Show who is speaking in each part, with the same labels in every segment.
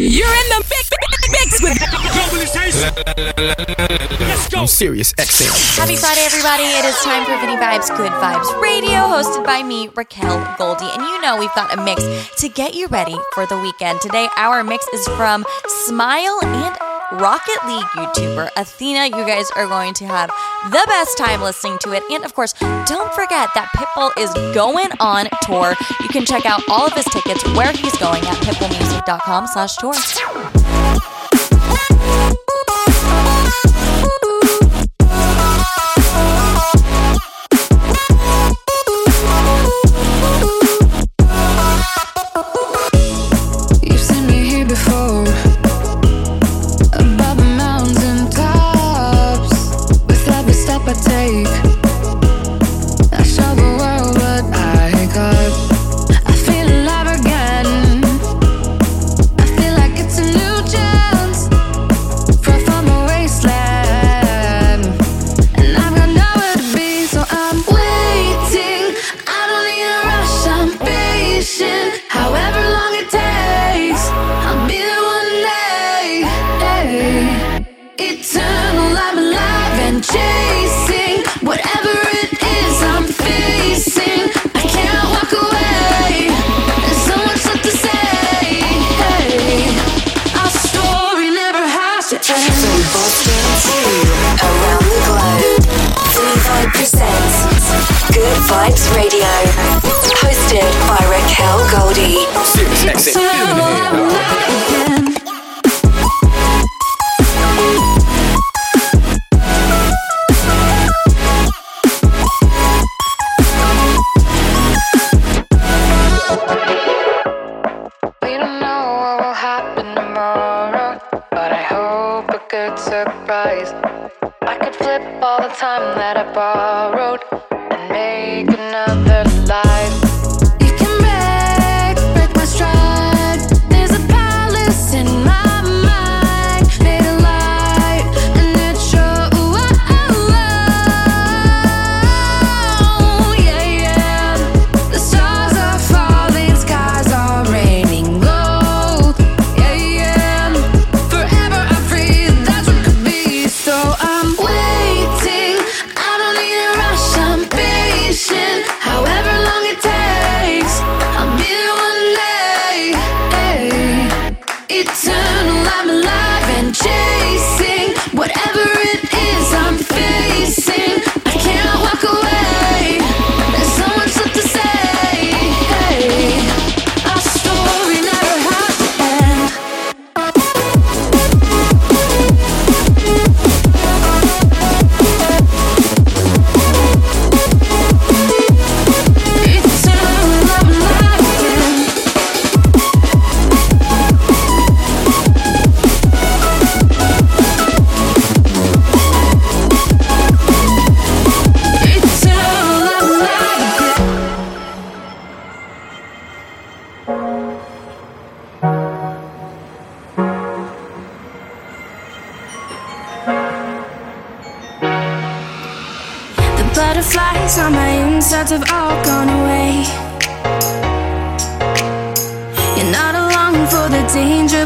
Speaker 1: You're in the mix, mix with globalization.
Speaker 2: I'm Sirius XM.
Speaker 3: Happy Friday, everybody. It is time for Vinny Vibes Good Vibes Radio, hosted by me, Raquel Goldie. And you know we've got a mix to get you ready for the weekend. Today, our mix is from Smile and Rocket League YouTuber Athena. You guys are going to have the best time listening to it. And of course, don't forget that Pitbull is going on tour. You can check out all of his tickets, where he's going at pitbullmusic.com slash tour.
Speaker 4: Vibes Radio, hosted by Raquel Goldie.
Speaker 5: Six, six, six, surprise. I could flip all the time that I borrowed.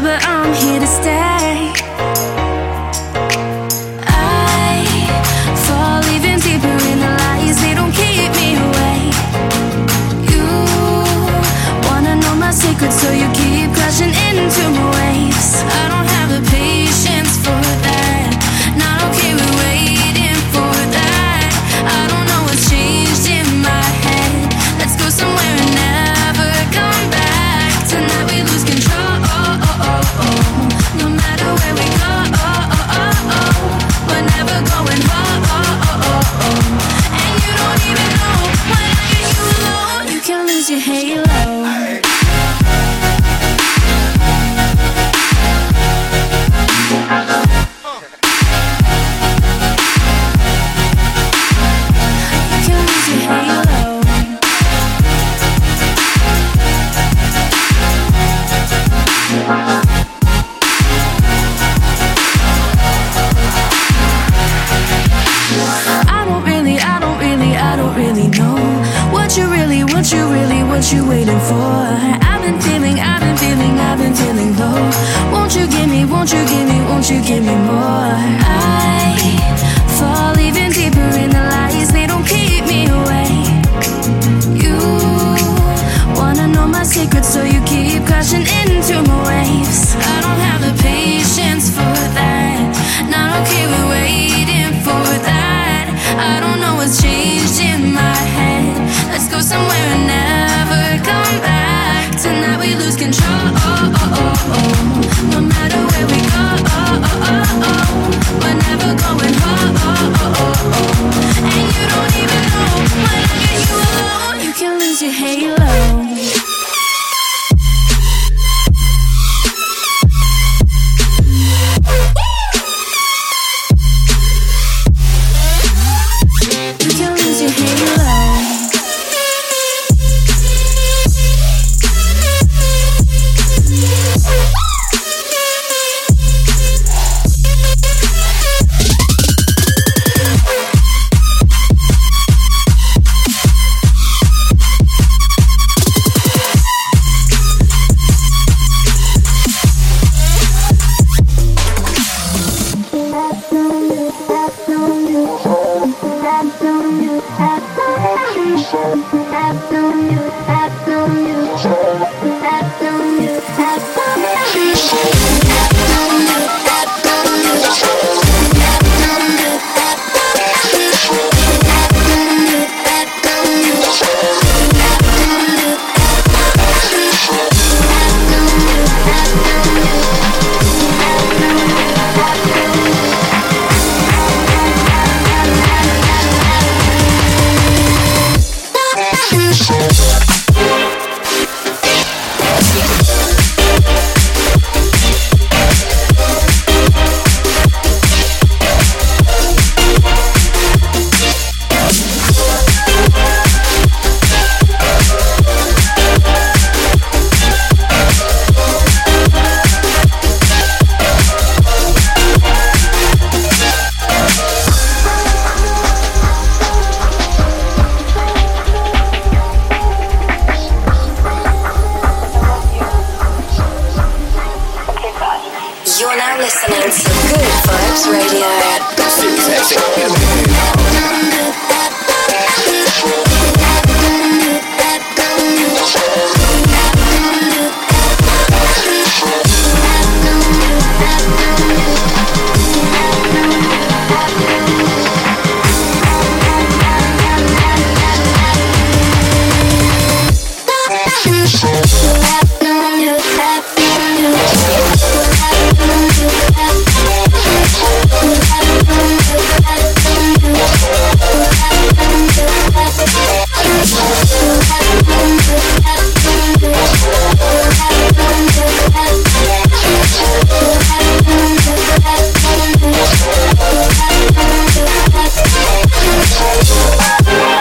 Speaker 5: but I'm here to stay. You're now listening to Good Vibes Radio. Bye.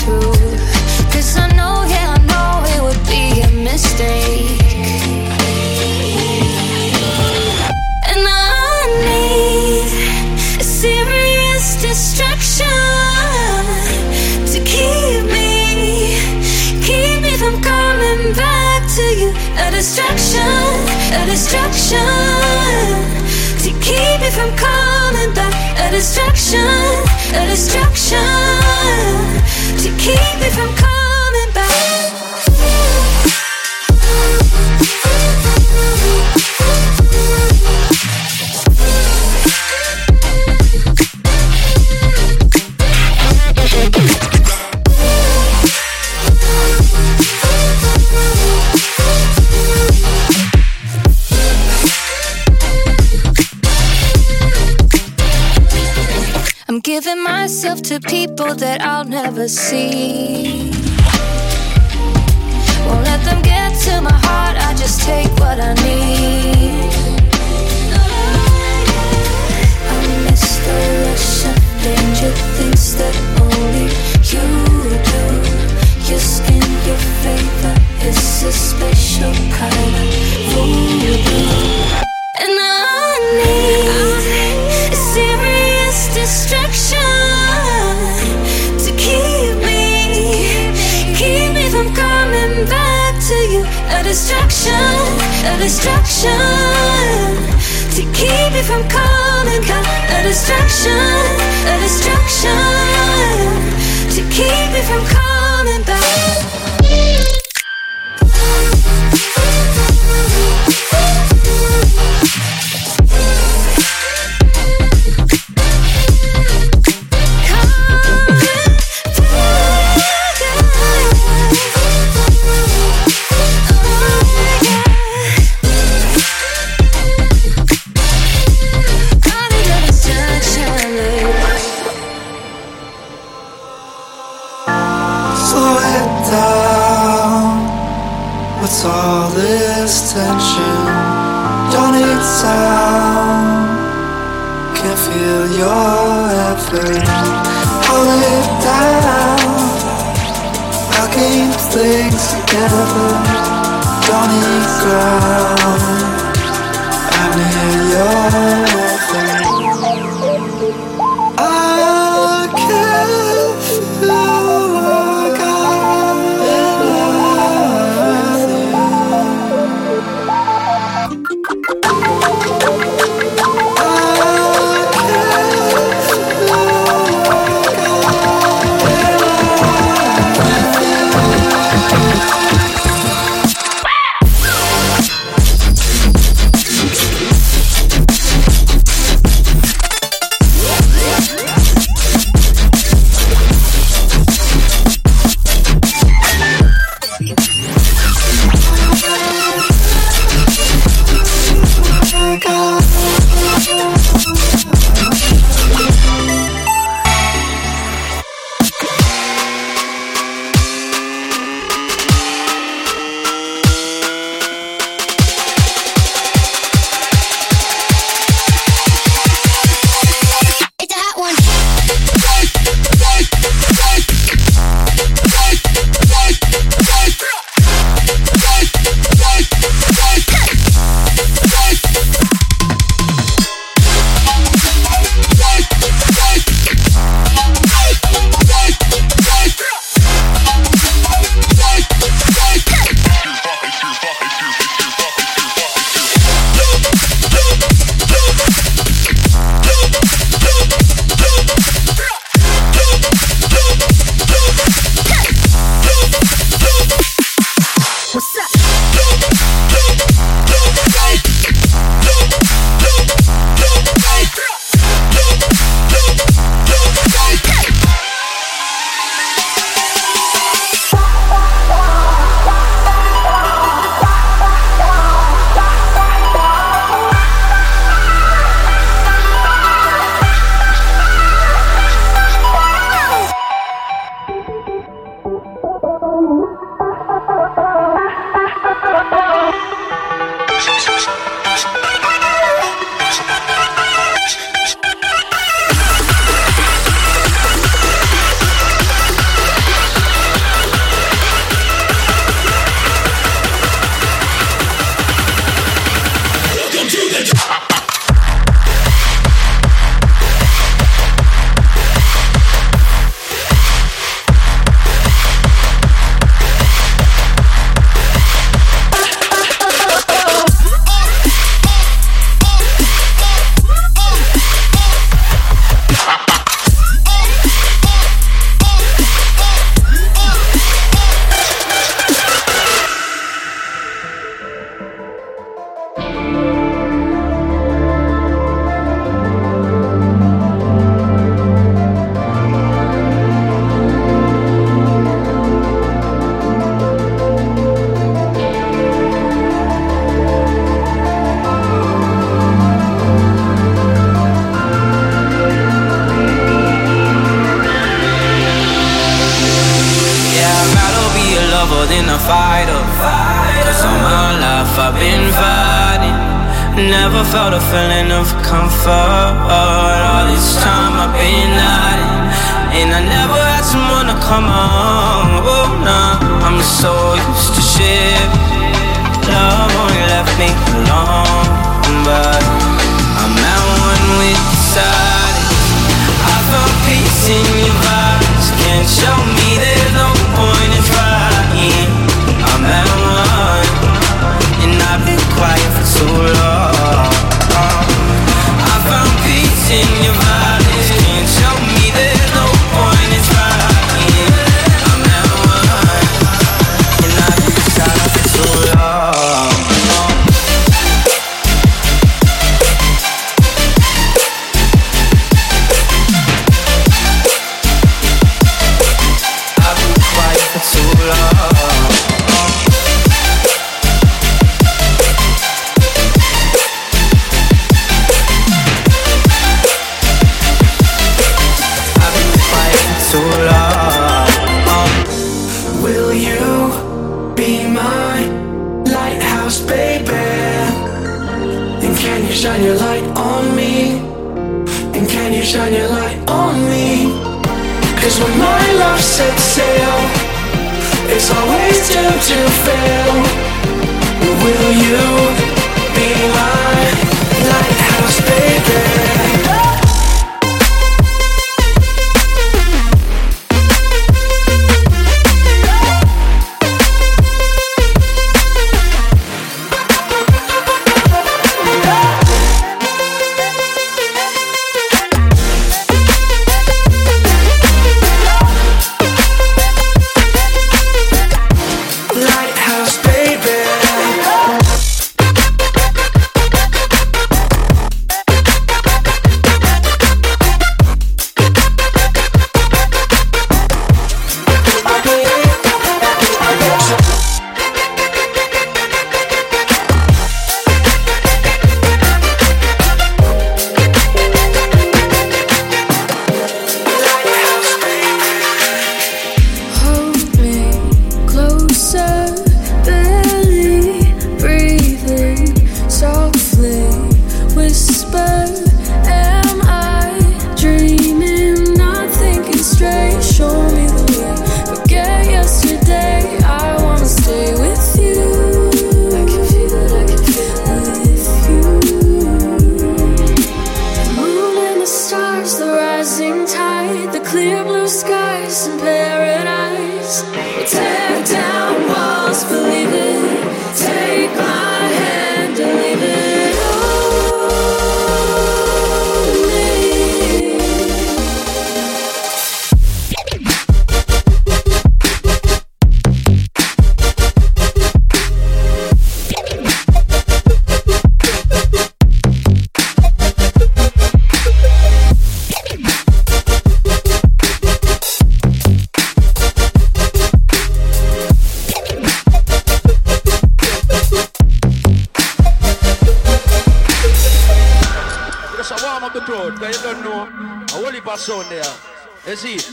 Speaker 5: Cause I know, yeah, I know it would be a mistake. And I need serious distraction to keep me, keep me from coming back to you. A destruction, a destruction to keep me from coming back. A distraction, a distraction to keep me from coming.
Speaker 6: Never
Speaker 7: see. Shine your light on me? Cause when my love sets sail, it's always doomed to fail. Will you be my lighthouse, baby?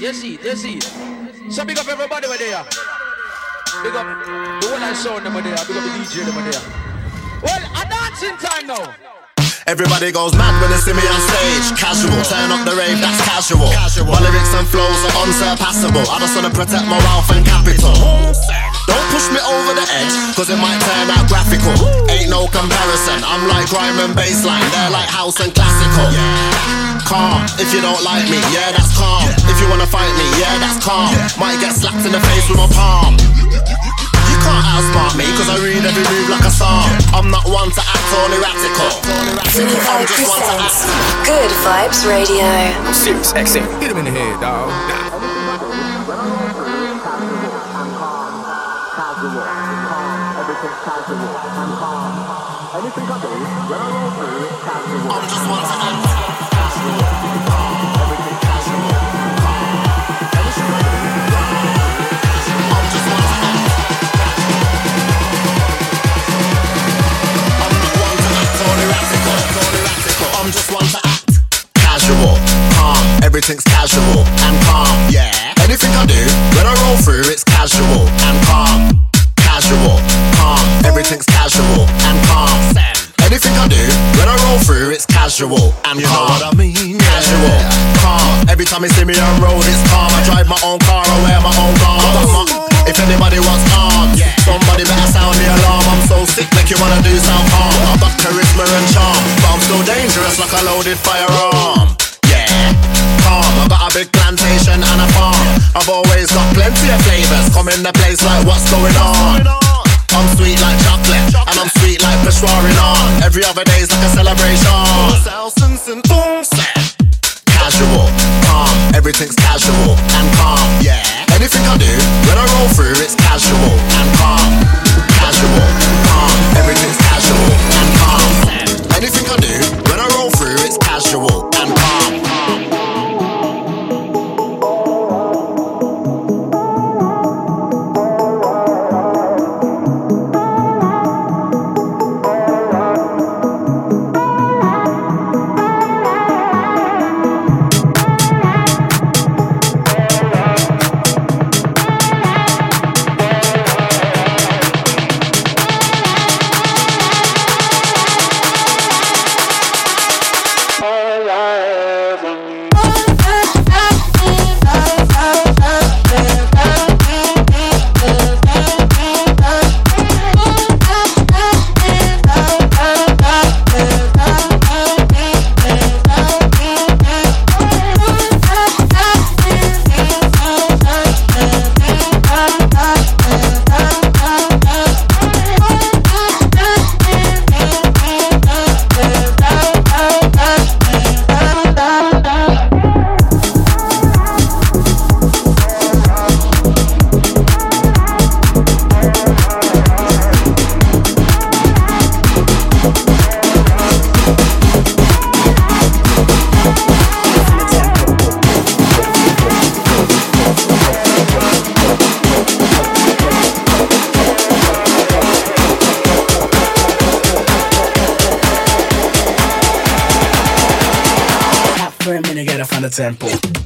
Speaker 8: You
Speaker 9: see you see. So big up everybody over there. Big up the one I saw sound over there. Big up the DJ over there. Well, a dancing time now.
Speaker 10: Everybody goes mad when they see me on stage. Casual, turn up the rave, that's casual. My lyrics and flows are unsurpassable. I just wanna protect my wealth and capital. Don't push me over the edge, cause it might turn out graphical. Ain't no comparison, I'm like rhyme and bassline, they're like house and classical. Calm, if you don't like me, yeah, that's calm. If you wanna fight me, yeah, that's calm. Might get slapped in the face with my palm. You can't outsmart me, cause I read every move like a psalm. I'm not one to act all erratical. I'm just one to act.
Speaker 4: Good Vibes Radio.
Speaker 11: Sirius XM.
Speaker 2: Hit him in the head, dog.
Speaker 10: Everything's casual and calm, yeah. Anything I do, when I roll through, it's casual and calm, Casual, calm, everything's casual and calm. Anything I do, when I roll through, it's casual and
Speaker 12: You know
Speaker 10: calm.
Speaker 12: what I mean?
Speaker 10: Casual, calm. Every time you see me on road, it's calm. I drive my own car, I wear my own garb. If anybody wants arms, somebody better sound the alarm. I'm so sick, make you wanna do some harm. I've got charisma and charm, but I'm still dangerous like a loaded firearm. I've got a big plantation and a farm. I've always got plenty of flavors. Come in the place like what's going on. I'm sweet like chocolate, and I'm sweet like Peshwari naan. Every other day's like a celebration. Casual, calm, everything's casual and calm. Yeah. Anything I do, when I roll through, it's casual and calm. Casual, calm, everything's casual and calm. Anything I do, when I roll through, it's casual and calm.
Speaker 13: Minute,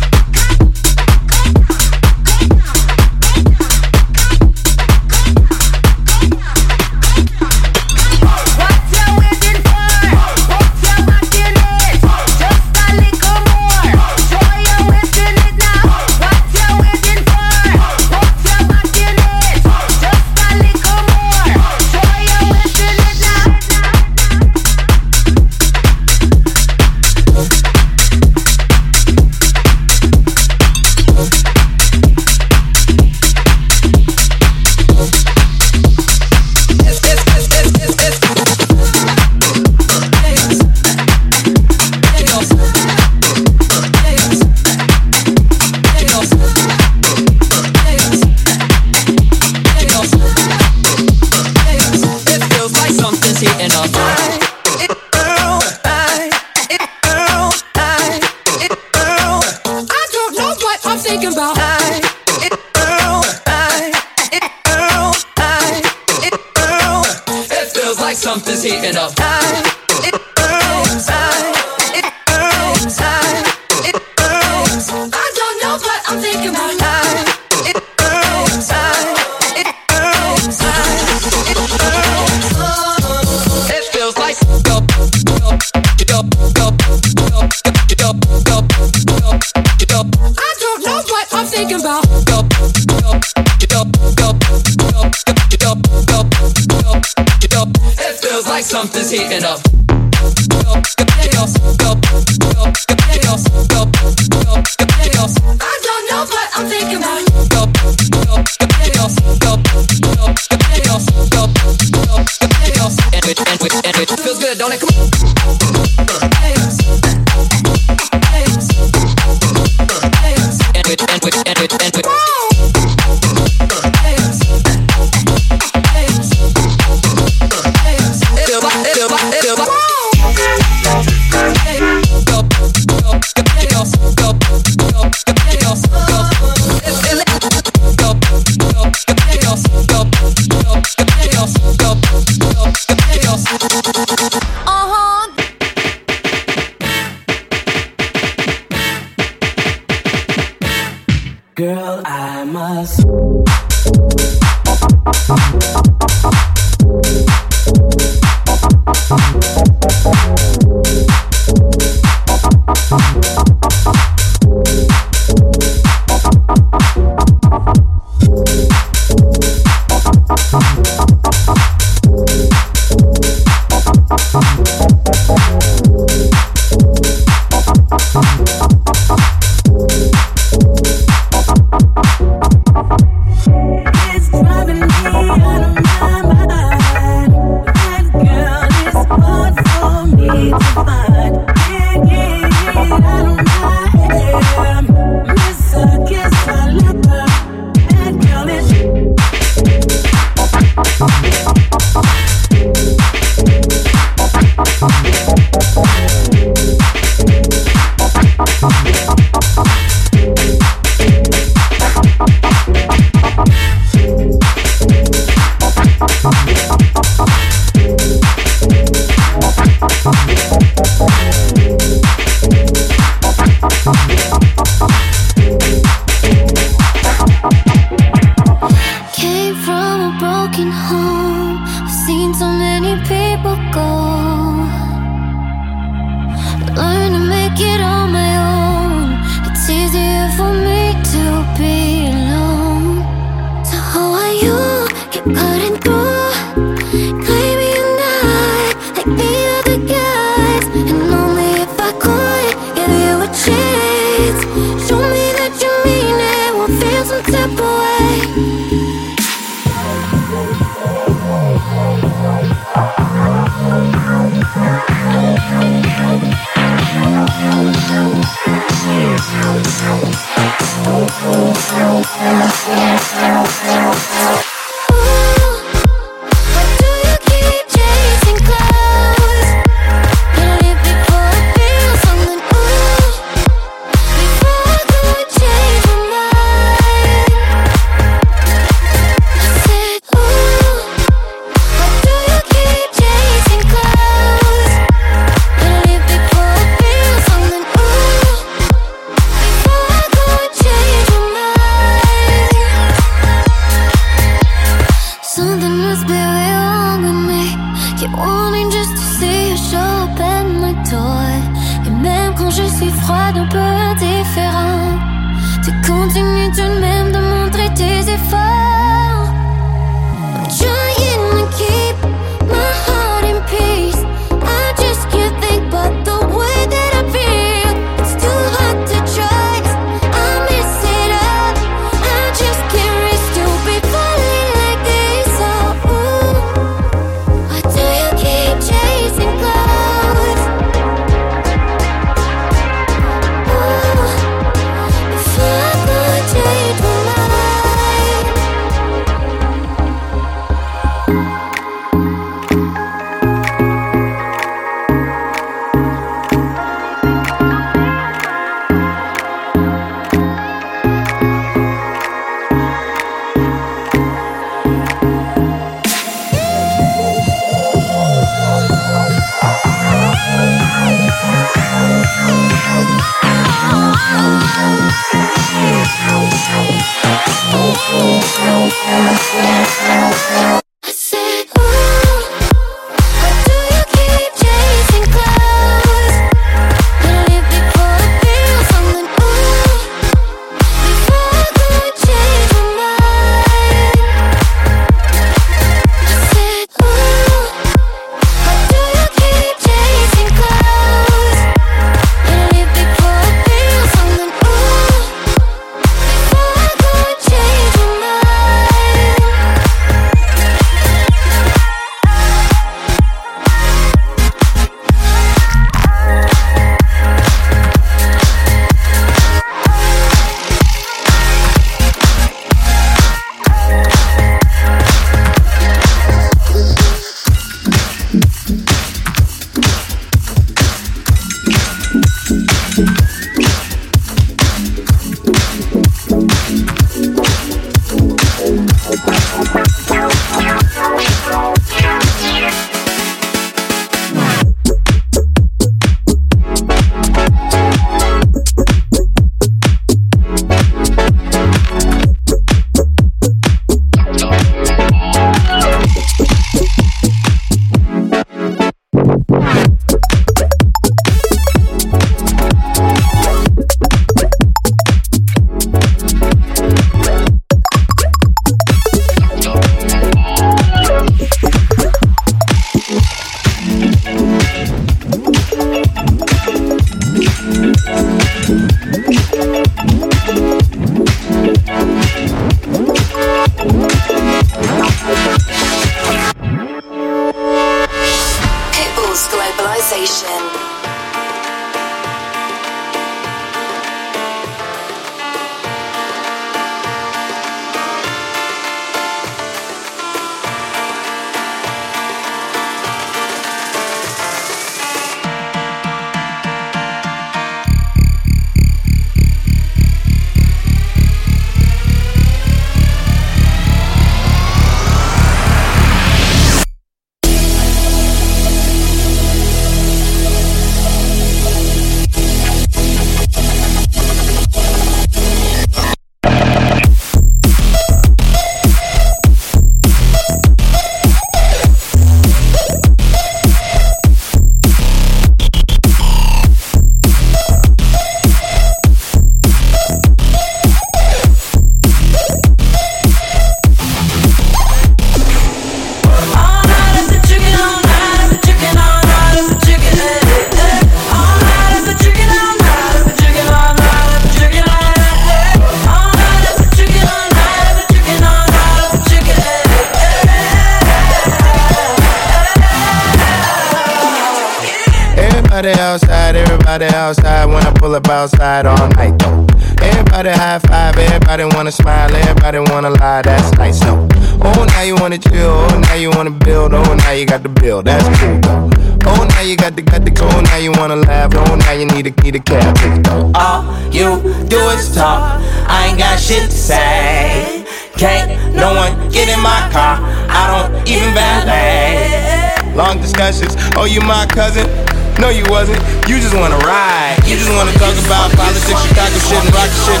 Speaker 14: Everybody outside, everybody outside when I pull up outside all night though. Everybody high five, everybody wanna smile, everybody wanna lie, that's nice though. Oh, now you wanna chill, oh, now you wanna build, oh, now you got the bill, that's cool though. Oh, now you got the, got the, oh, now you wanna laugh, oh, now you need a, need a cab.
Speaker 15: All you do is talk, I ain't got shit to say. Can't no one get in my car, I don't even valet.
Speaker 14: Long discussions, oh, you my cousin? No, you wasn't. You just wanna ride. You just wanna talk about politics, Chicago shit, and rock shit.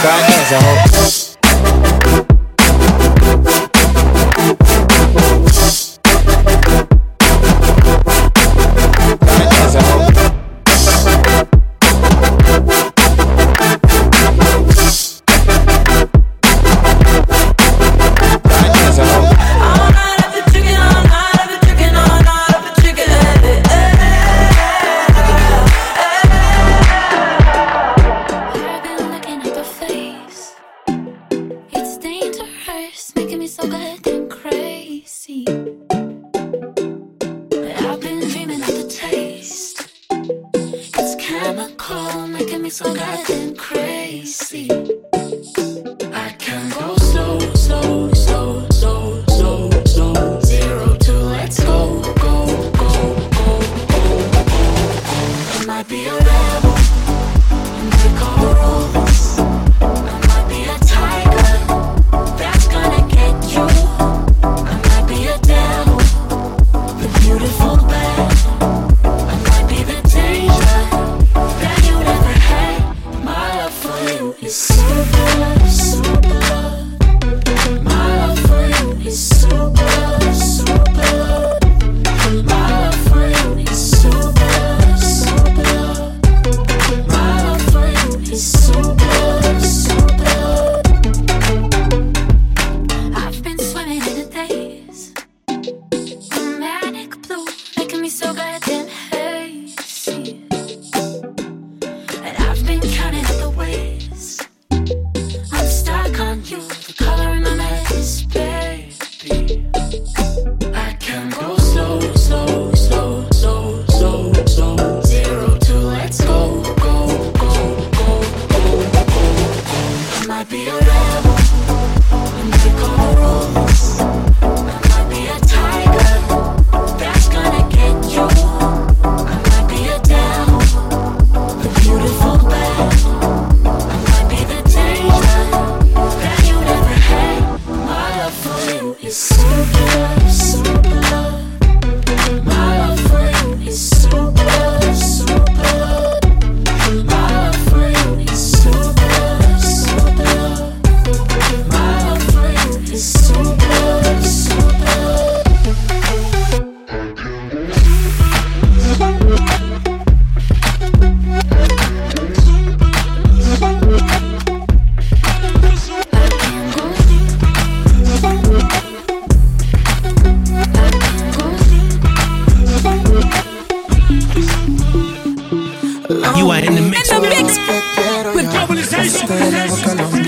Speaker 14: Start dancing, ho.
Speaker 5: It's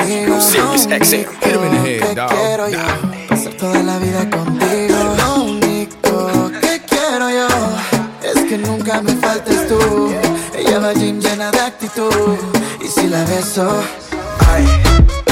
Speaker 16: contigo. Quiero en el head, quiero yo. Pasar toda la vida contigo. Lo único que quiero yo es que nunca me faltes tú. Ella va gym llena de actitud. Y si la beso, ay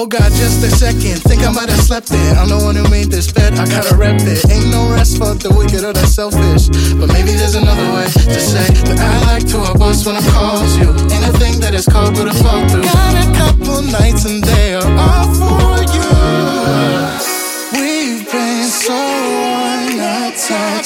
Speaker 17: Oh God, just a second. Think I might have slept it. I'm the one who made this bed. I gotta rep it. Ain't no rest for the wicked or the selfish. But maybe there's another way to say that I like to a boss when I call you. Ain't a thing that is cold but a fall through. Got a couple nights and they are all for you. We've been so I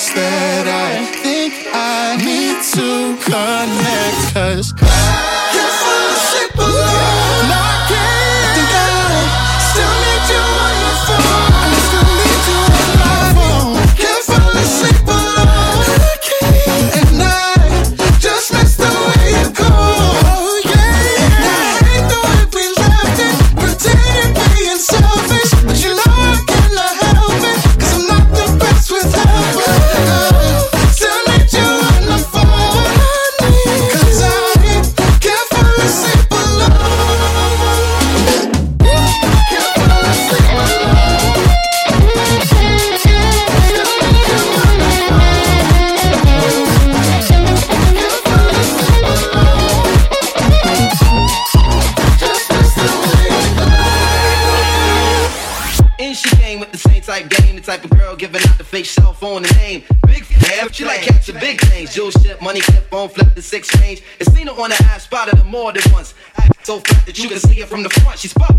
Speaker 12: from the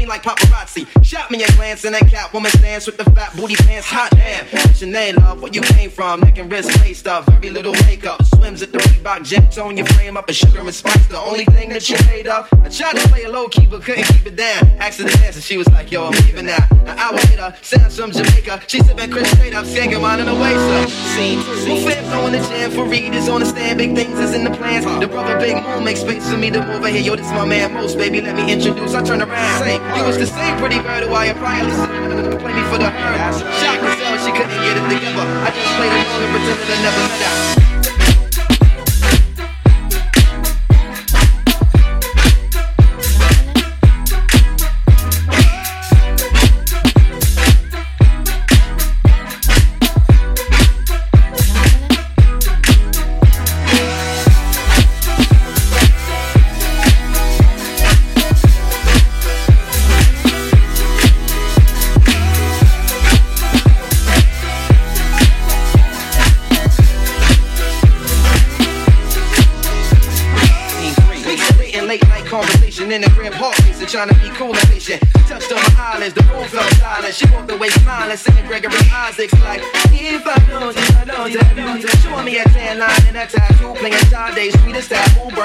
Speaker 12: A glance and that cat woman dance with the fat booty pants. Hot damn. Sinead, love, where you came from. Neck and wrist laced up, very little makeup. Swims at the Reebok gym, tone your frame up. And sugar and spice, the only thing that you made up. I tried to play a low key, but couldn't keep it down. Asked her to dance and she was like, yo, I'm leaving now. An hour later, sounds from Jamaica. She sipping Chris straight up, singing mine in the waist up. See, move fam going to jam for readers on the stand. Big things is in the plans. The brother Big Moon makes space for me to move over here. Yo, this my man Most, baby. Let me introduce. I turn around. Say, you was the same pretty bird who I prior Play me for the herd. Shocked herself, she couldn't get it together. I just played along and pretended I never met her.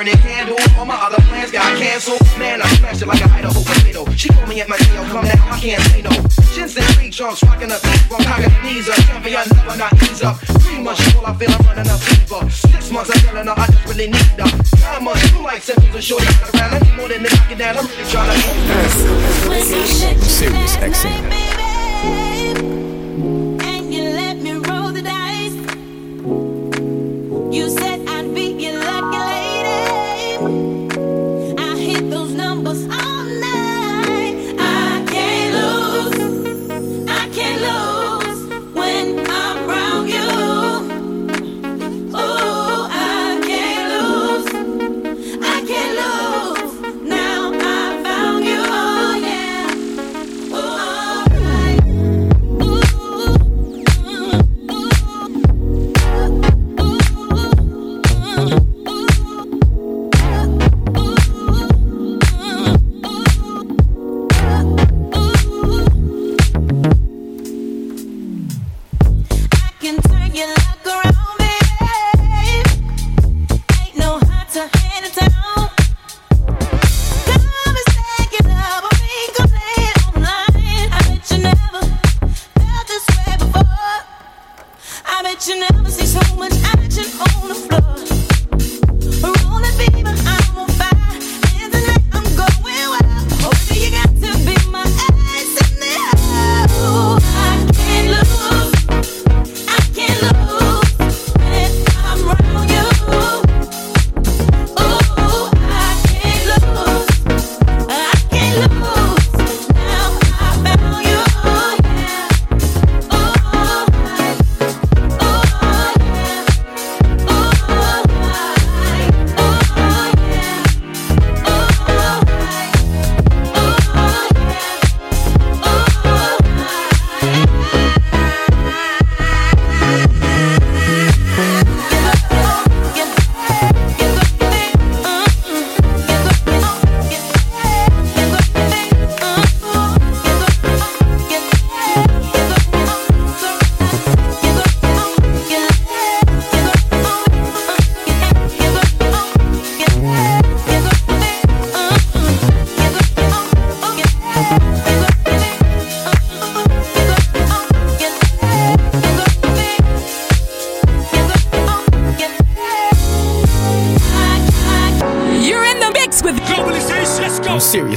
Speaker 12: Burning candle. All my other plans got canceled. Man, I smashed it like a Idaho potato. She told me at my tail, come now, I can't say no. Shins and three trunks, rocking up beat, while cocking the knees up. Champion, never not ease up. Three months, she all I feel I'm running up fever. Six months, I'm telling her I just really need her. Nine months, two like symptoms and shorty got around. I need more than to knock it down. I'm really trying to.
Speaker 18: Sirius XM.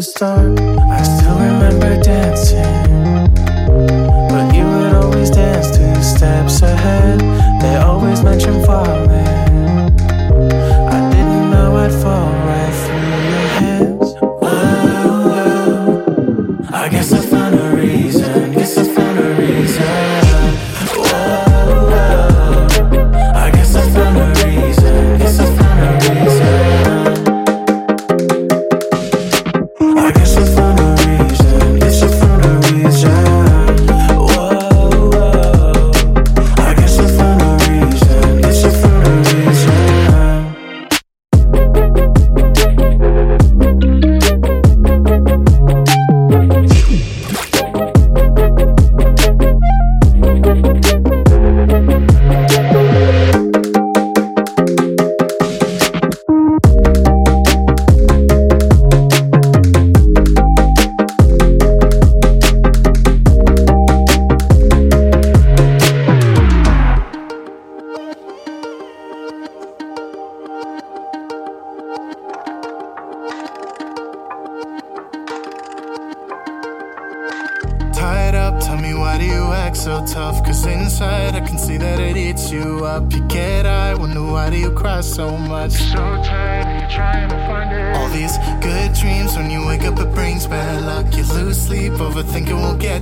Speaker 19: the
Speaker 18: start. I still remember.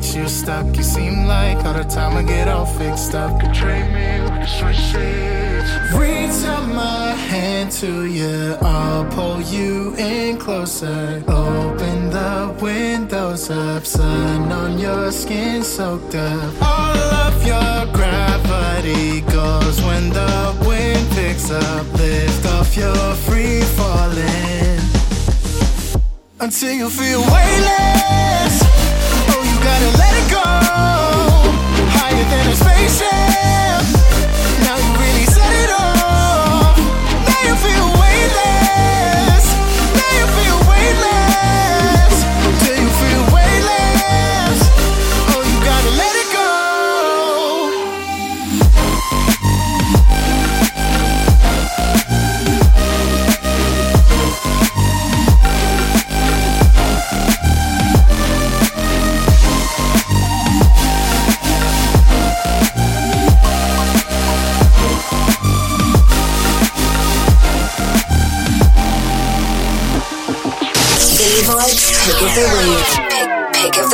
Speaker 18: makes you
Speaker 17: stuck. You seem like all the time I get all fixed up. Betray me with the switches. Reach out my hand to you, I'll pull you in closer. Open the windows up, sun on your skin soaked up. All of your gravity goes when the wind picks up. Lift off your free falling until you feel weightless gotta let it go. Higher than a spaceship. Now you really set it off. Now you feel weightless. Now you feel weightless.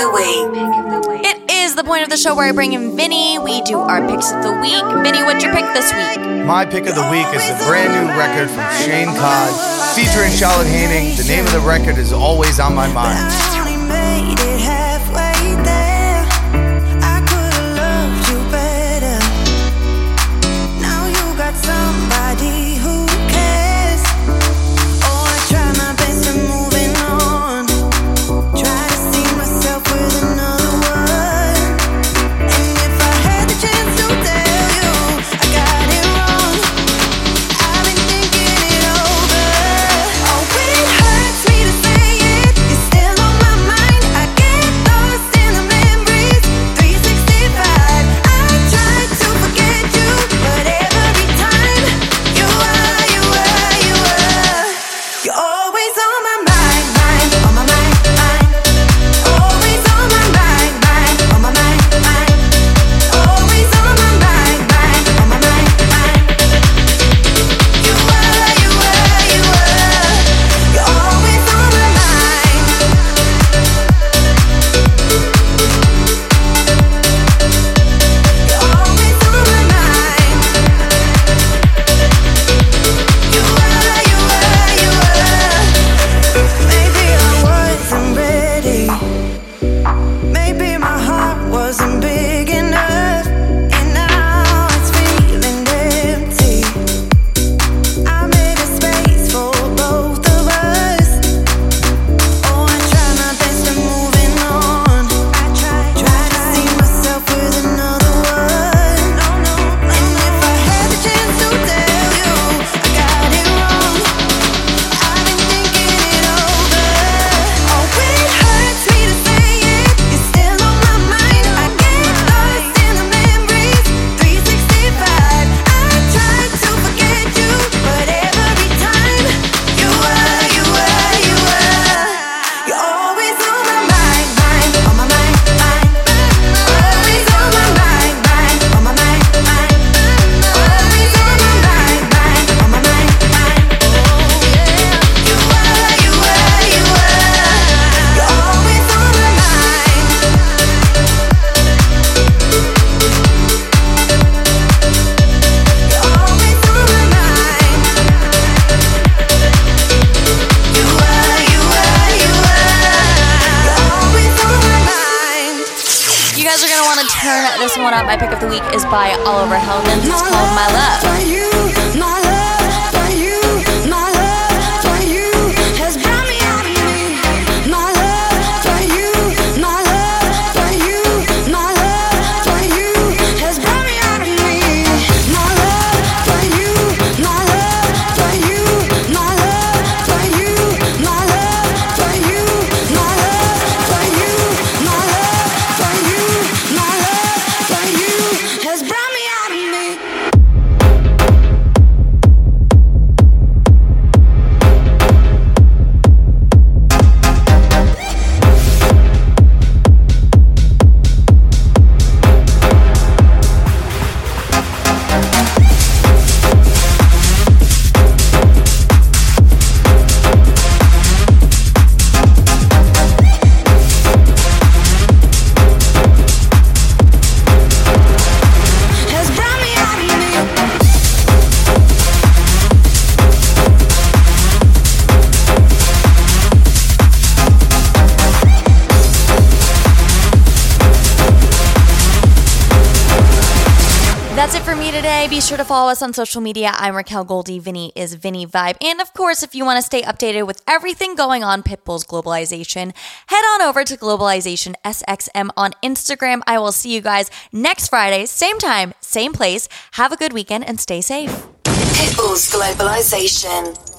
Speaker 4: the week.
Speaker 3: It is the point of the show where I bring in Vinny. We do our picks of the week. Vinny, what's your pick this week?
Speaker 20: My pick of the week is the brand new record from Shane Codd featuring Charlotte Haining. The name of the record is always on my mind.
Speaker 19: out, my
Speaker 3: pick of the week is by Oliver Hellman. It's called My Love. Us on social media. I'm Raquel Goldie. Vinny is Vinny Vibe. And of course, if you want to stay updated with everything going on Pitbull's Globalization, head on over to Globalization SXM on Instagram. I will see you guys next Friday, same time, same place. Have a good weekend and stay safe.
Speaker 4: Pitbull's Globalization.